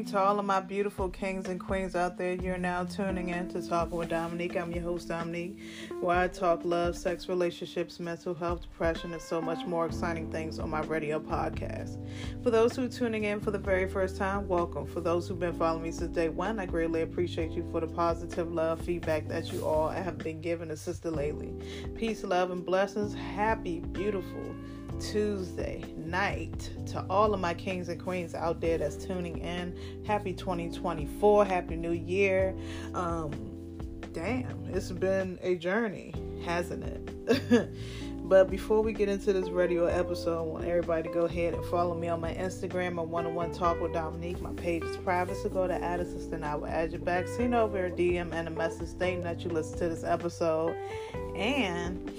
evening to all of my beautiful kings and queens out there. You're now tuning in to Talk with Dominique. I'm your host, Dominique, where I talk love, sex, relationships, mental health, depression, and so much more exciting things on my radio podcast. For those who are tuning in for the very first time, welcome. For those who've been following me since day one, I greatly appreciate you for the positive love feedback that you all have been giving us sister lately. Peace, love, and blessings. Happy, beautiful Tuesday night to all of my kings and queens out there that's tuning in. Happy 2024, happy new year. Um, damn, it's been a journey, hasn't it? but before we get into this radio episode, I want everybody to go ahead and follow me on my Instagram at one on one talk with Dominique. My page is private, so go to add assistant. I will add you back. Send over a DM and a message stating that you listen to this episode. And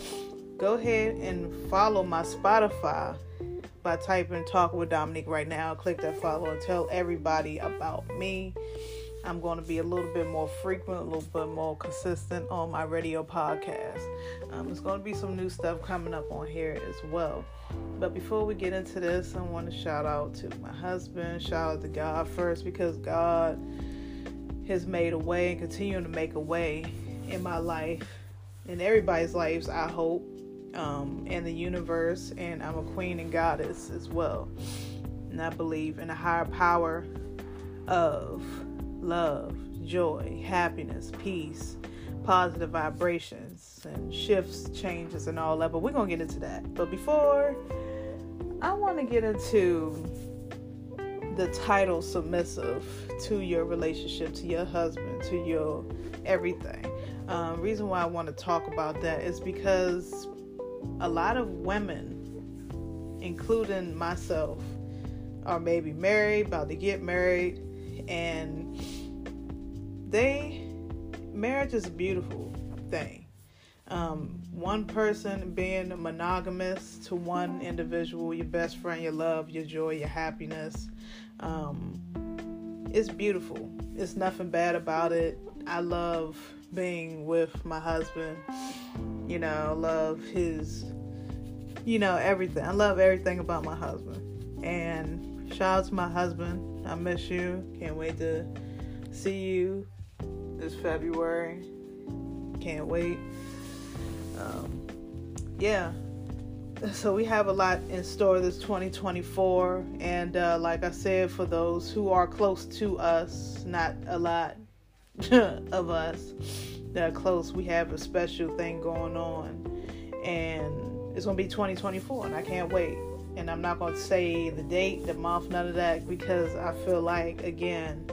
go ahead and follow my Spotify by typing Talk with Dominique right now. Click that follow and tell everybody about me. I'm going to be a little bit more frequent, a little bit more consistent on my radio podcast. Um, there's going to be some new stuff coming up on here as well. But before we get into this, I want to shout out to my husband, shout out to God first because God has made a way and continuing to make a way in my life, in everybody's lives, I hope um, and the universe, and I'm a queen and goddess as well. And I believe in a higher power of love, joy, happiness, peace, positive vibrations, and shifts, changes, and all that. But we're going to get into that. But before, I want to get into the title submissive to your relationship, to your husband, to your everything. Um, reason why I want to talk about that is because a lot of women, including myself, are maybe married, about to get married, and they marriage is a beautiful thing. Um, one person being monogamous to one individual, your best friend, your love, your joy, your happiness. Um, it's beautiful. It's nothing bad about it. I love being with my husband. You know, love his, you know, everything. I love everything about my husband. And shout out to my husband. I miss you. Can't wait to see you this February. Can't wait. Um, yeah. So we have a lot in store this 2024, and uh, like I said, for those who are close to us, not a lot, of us that are close, we have a special thing going on. And it's going to be 2024, and I can't wait. And I'm not going to say the date, the month, none of that, because I feel like, again,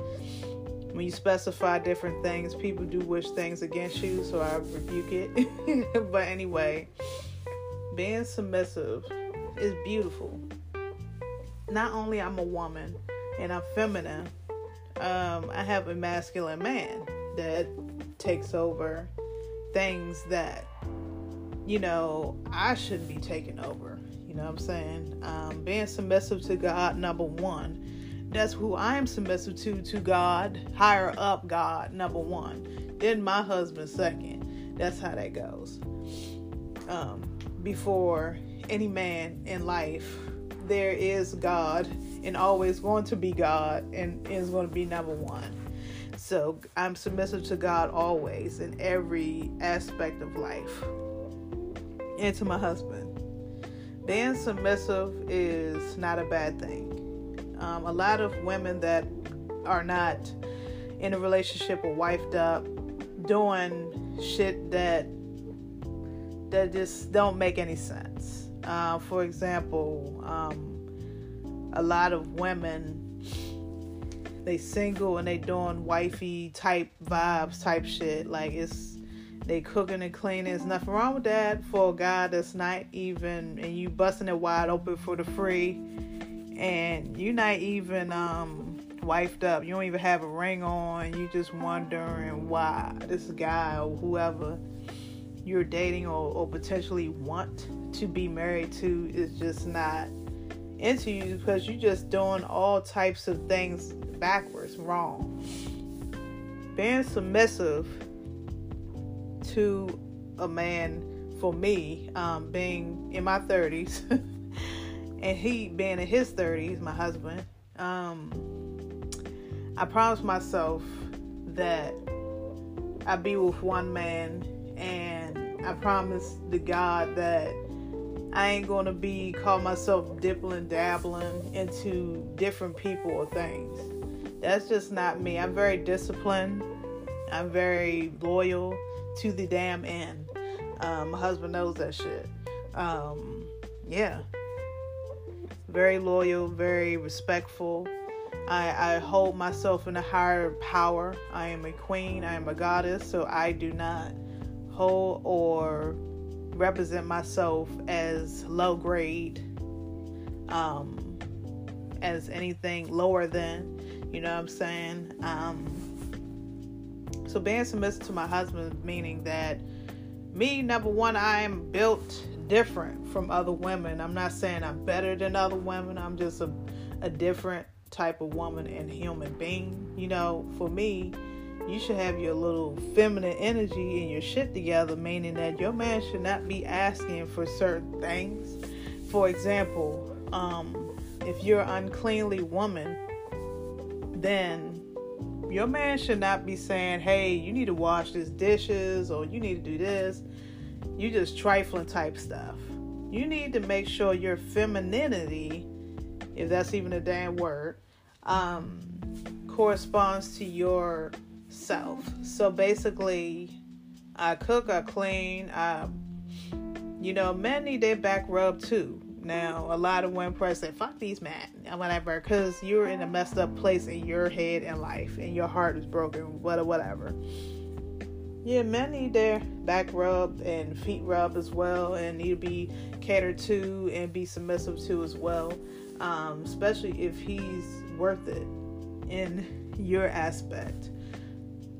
when you specify different things, people do wish things against you, so I rebuke it. but anyway, being submissive is beautiful. Not only I'm a woman and I'm feminine, um, I have a masculine man that takes over things that, you know, I shouldn't be taking over. You know what I'm saying? Um, being submissive to God, number one. That's who I am submissive to, to God, higher up God, number one. Then my husband, second. That's how that goes. Um, before any man in life, there is God and always going to be God and is going to be number one. So I'm submissive to God always in every aspect of life and to my husband. Being submissive is not a bad thing. Um, a lot of women that are not in a relationship or wifed up doing shit that that just don't make any sense. Uh, for example, um, a lot of women they single and they doing wifey type vibes type shit. Like it's they cooking and cleaning. There's nothing wrong with that for a guy that's not even and you busting it wide open for the free and you're not even um wifed up. You don't even have a ring on. You just wondering why this guy or whoever you're dating or, or potentially want to be married to is just not into you because you're just doing all types of things backwards, wrong. Being submissive to a man for me, um, being in my 30s, and he being in his 30s, my husband, um, I promised myself that I'd be with one man, and I promised the God that I ain't gonna be call myself dippling, dabbling into different people or things. That's just not me. I'm very disciplined. I'm very loyal to the damn end. Um, my husband knows that shit. Um, yeah. Very loyal, very respectful. I, I hold myself in a higher power. I am a queen, I am a goddess, so I do not hold or represent myself as low grade, um, as anything lower than, you know what I'm saying? Um, so being submissive to my husband, meaning that me, number one, I am built different from other women. I'm not saying I'm better than other women. I'm just a, a different type of woman and human being. You know, for me, you should have your little feminine energy and your shit together, meaning that your man should not be asking for certain things. For example, um, if you're an uncleanly woman, then your man should not be saying, hey, you need to wash these dishes or you need to do this. You just trifling type stuff. You need to make sure your femininity, if that's even a damn word, um, corresponds to your self. So basically, I cook, I clean, I, you know, men need their back rub too. Now, a lot of women probably say, fuck these men, and whatever, because you're in a messed up place in your head and life, and your heart is broken, whatever. Yeah, men need their back rub and feet rub as well, and need to be catered to and be submissive to as well, um, especially if he's worth it in your aspect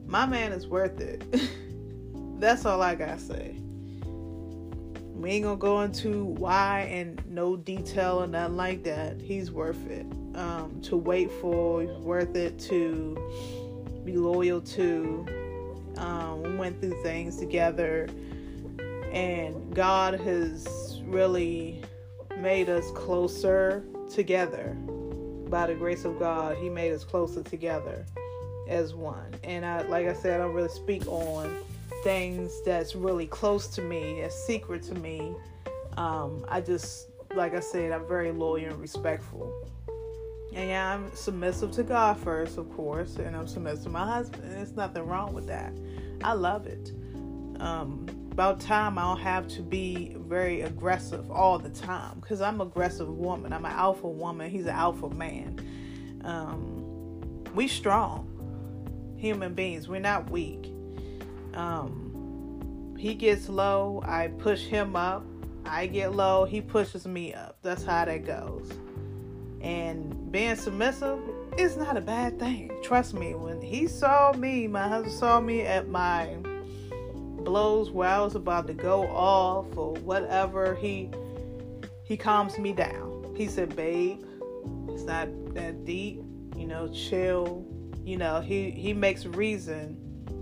my man is worth it. That's all I gotta say. We ain't gonna go into why and no detail or nothing like that. He's worth it. Um, to wait for, he's worth it to be loyal to. Um, we went through things together, and God has really made us closer together. By the grace of God, He made us closer together as one. And I, like I said, I don't really speak on things that's really close to me, a secret to me. Um, I just, like I said, I'm very loyal and respectful. And yeah, I'm submissive to God first, of course, and I'm submissive to my husband. There's nothing wrong with that. I love it. Um, about time I don't have to be very aggressive all the time because I'm an aggressive woman. I'm an alpha woman. He's an alpha man. Um, we strong human beings. We're not weak. Um, he gets low, I push him up. I get low, he pushes me up. That's how that goes. And being submissive is not a bad thing. Trust me, when he saw me, my husband saw me at my blows where I was about to go off or whatever, he he calms me down. He said, "Babe, it's not that deep. You know, chill you know, he he makes reason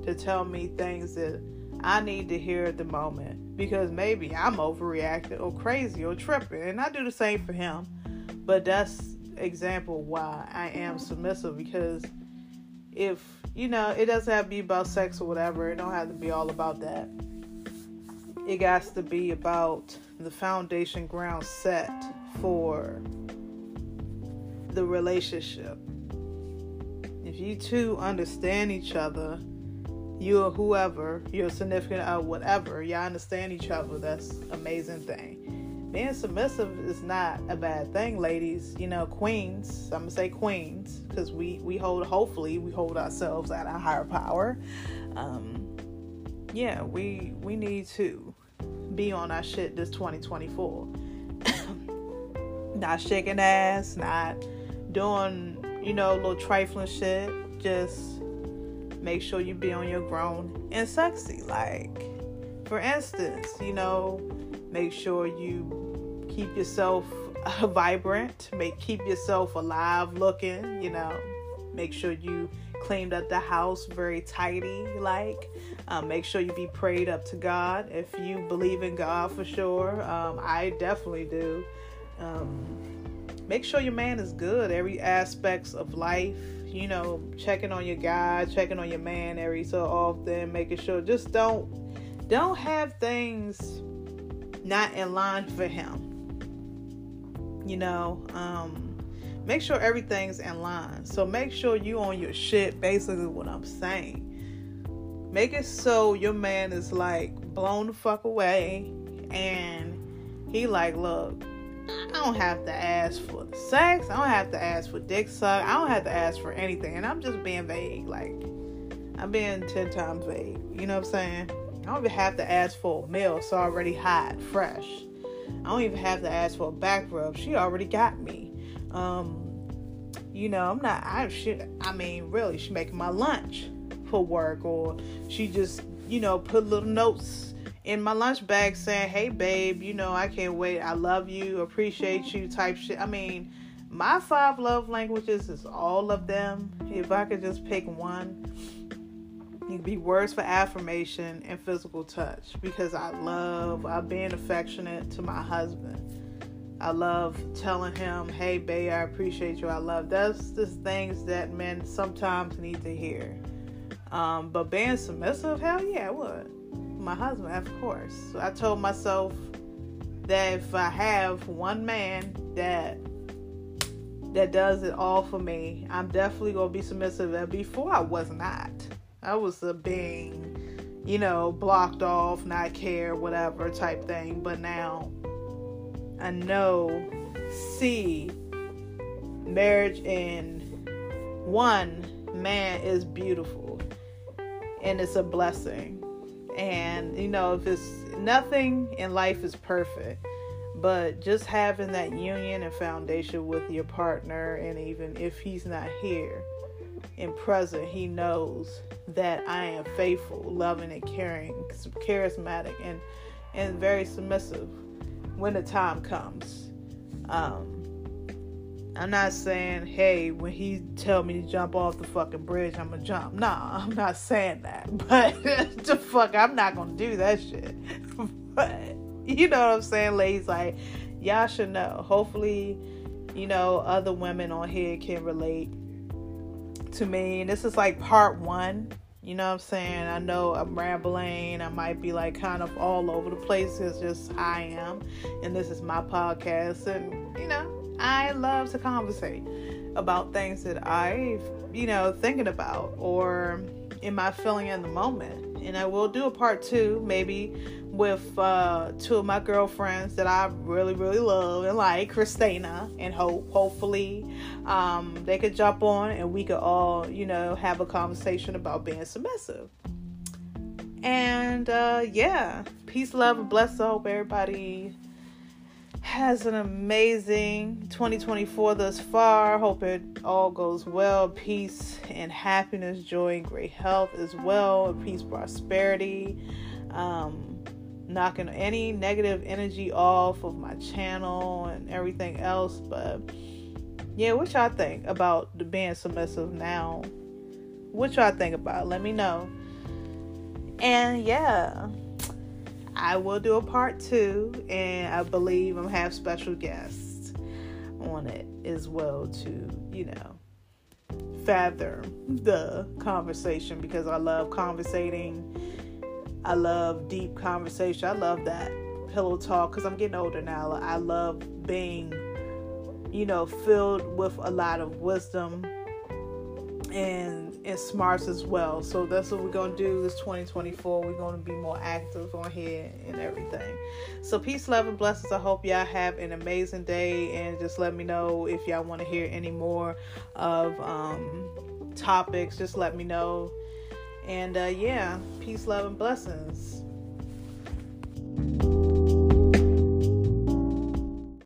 to tell me things that I need to hear at the moment because maybe I'm overreacting or crazy or tripping, and I do the same for him. But that's example why I am submissive because if you know, it doesn't have to be about sex or whatever. It don't have to be all about that. It has to be about the foundation ground set for the relationship you two understand each other, you or whoever, your significant or whatever, y'all understand each other, that's amazing thing. Being submissive is not a bad thing, ladies. You know, queens. I'm gonna say queens because we we hold. Hopefully, we hold ourselves at a higher power. Um, yeah, we we need to be on our shit this 2024. not shaking ass, not doing you know, little trifling shit. Just make sure you be on your grown and sexy. Like, for instance, you know, make sure you keep yourself vibrant, make keep yourself alive looking, you know, make sure you cleaned up the house very tidy like um, make sure you be prayed up to god if you believe in god for sure um, i definitely do um, make sure your man is good every aspects of life you know, checking on your guy, checking on your man every so often, making sure just don't don't have things not in line for him. You know, um, make sure everything's in line. So make sure you on your shit, basically what I'm saying. Make it so your man is like blown the fuck away and he like, look, I don't have to ask for sex. I don't have to ask for dick suck. I don't have to ask for anything. And I'm just being vague. Like, I'm being 10 times vague. You know what I'm saying? I don't even have to ask for a meal. It's already hot, fresh. I don't even have to ask for a back rub. She already got me. Um, you know, I'm not, I should, I mean, really, she making my lunch for work or she just, you know, put little notes in my lunch bag saying, "Hey, babe, you know I can't wait. I love you, appreciate you." Type shit. I mean, my five love languages is all of them. If I could just pick one, it'd be words for affirmation and physical touch because I love I being affectionate to my husband. I love telling him, "Hey, babe, I appreciate you. I love." That's just things that men sometimes need to hear. Um, but being submissive, hell yeah, would my husband, of course. So I told myself that if I have one man that that does it all for me, I'm definitely gonna be submissive. And before I was not. I was a being, you know, blocked off, not care, whatever type thing. But now I know, see, marriage in one man is beautiful and it's a blessing and you know if it's nothing in life is perfect but just having that union and foundation with your partner and even if he's not here and present he knows that i am faithful loving and caring charismatic and and very submissive when the time comes. Um I'm not saying, hey, when he tell me to jump off the fucking bridge, I'm gonna jump. Nah, I'm not saying that. But the fuck, I'm not gonna do that shit. but you know what I'm saying, ladies? Like, y'all should know. Hopefully, you know, other women on here can relate to me. And this is like part one. You know what I'm saying? I know I'm rambling. I might be like kind of all over the place. It's just I am. And this is my podcast. And, you know, I love to conversate about things that I, you know, thinking about or in my feeling in the moment. And I will do a part two, maybe with uh, two of my girlfriends that I really, really love and like, Christina and Hope. Hopefully, um, they could jump on and we could all, you know, have a conversation about being submissive. And uh, yeah, peace, love, and bless. I hope everybody has an amazing 2024 thus far. Hope it all goes well. Peace and happiness, joy and great health as well. Peace, prosperity. Um, knocking any negative energy off of my channel and everything else. But yeah, what y'all think about the being submissive now? What y'all think about? Let me know. And yeah. I will do a part two, and I believe I'm have special guests on it as well to, you know, fathom the conversation because I love conversating. I love deep conversation. I love that pillow talk because I'm getting older now. I love being, you know, filled with a lot of wisdom and and smarts as well. So that's what we're gonna do this 2024. We're gonna be more active on here and everything. So peace, love, and blessings. I hope y'all have an amazing day and just let me know if y'all want to hear any more of um, topics. Just let me know. And uh, yeah, peace, love, and blessings.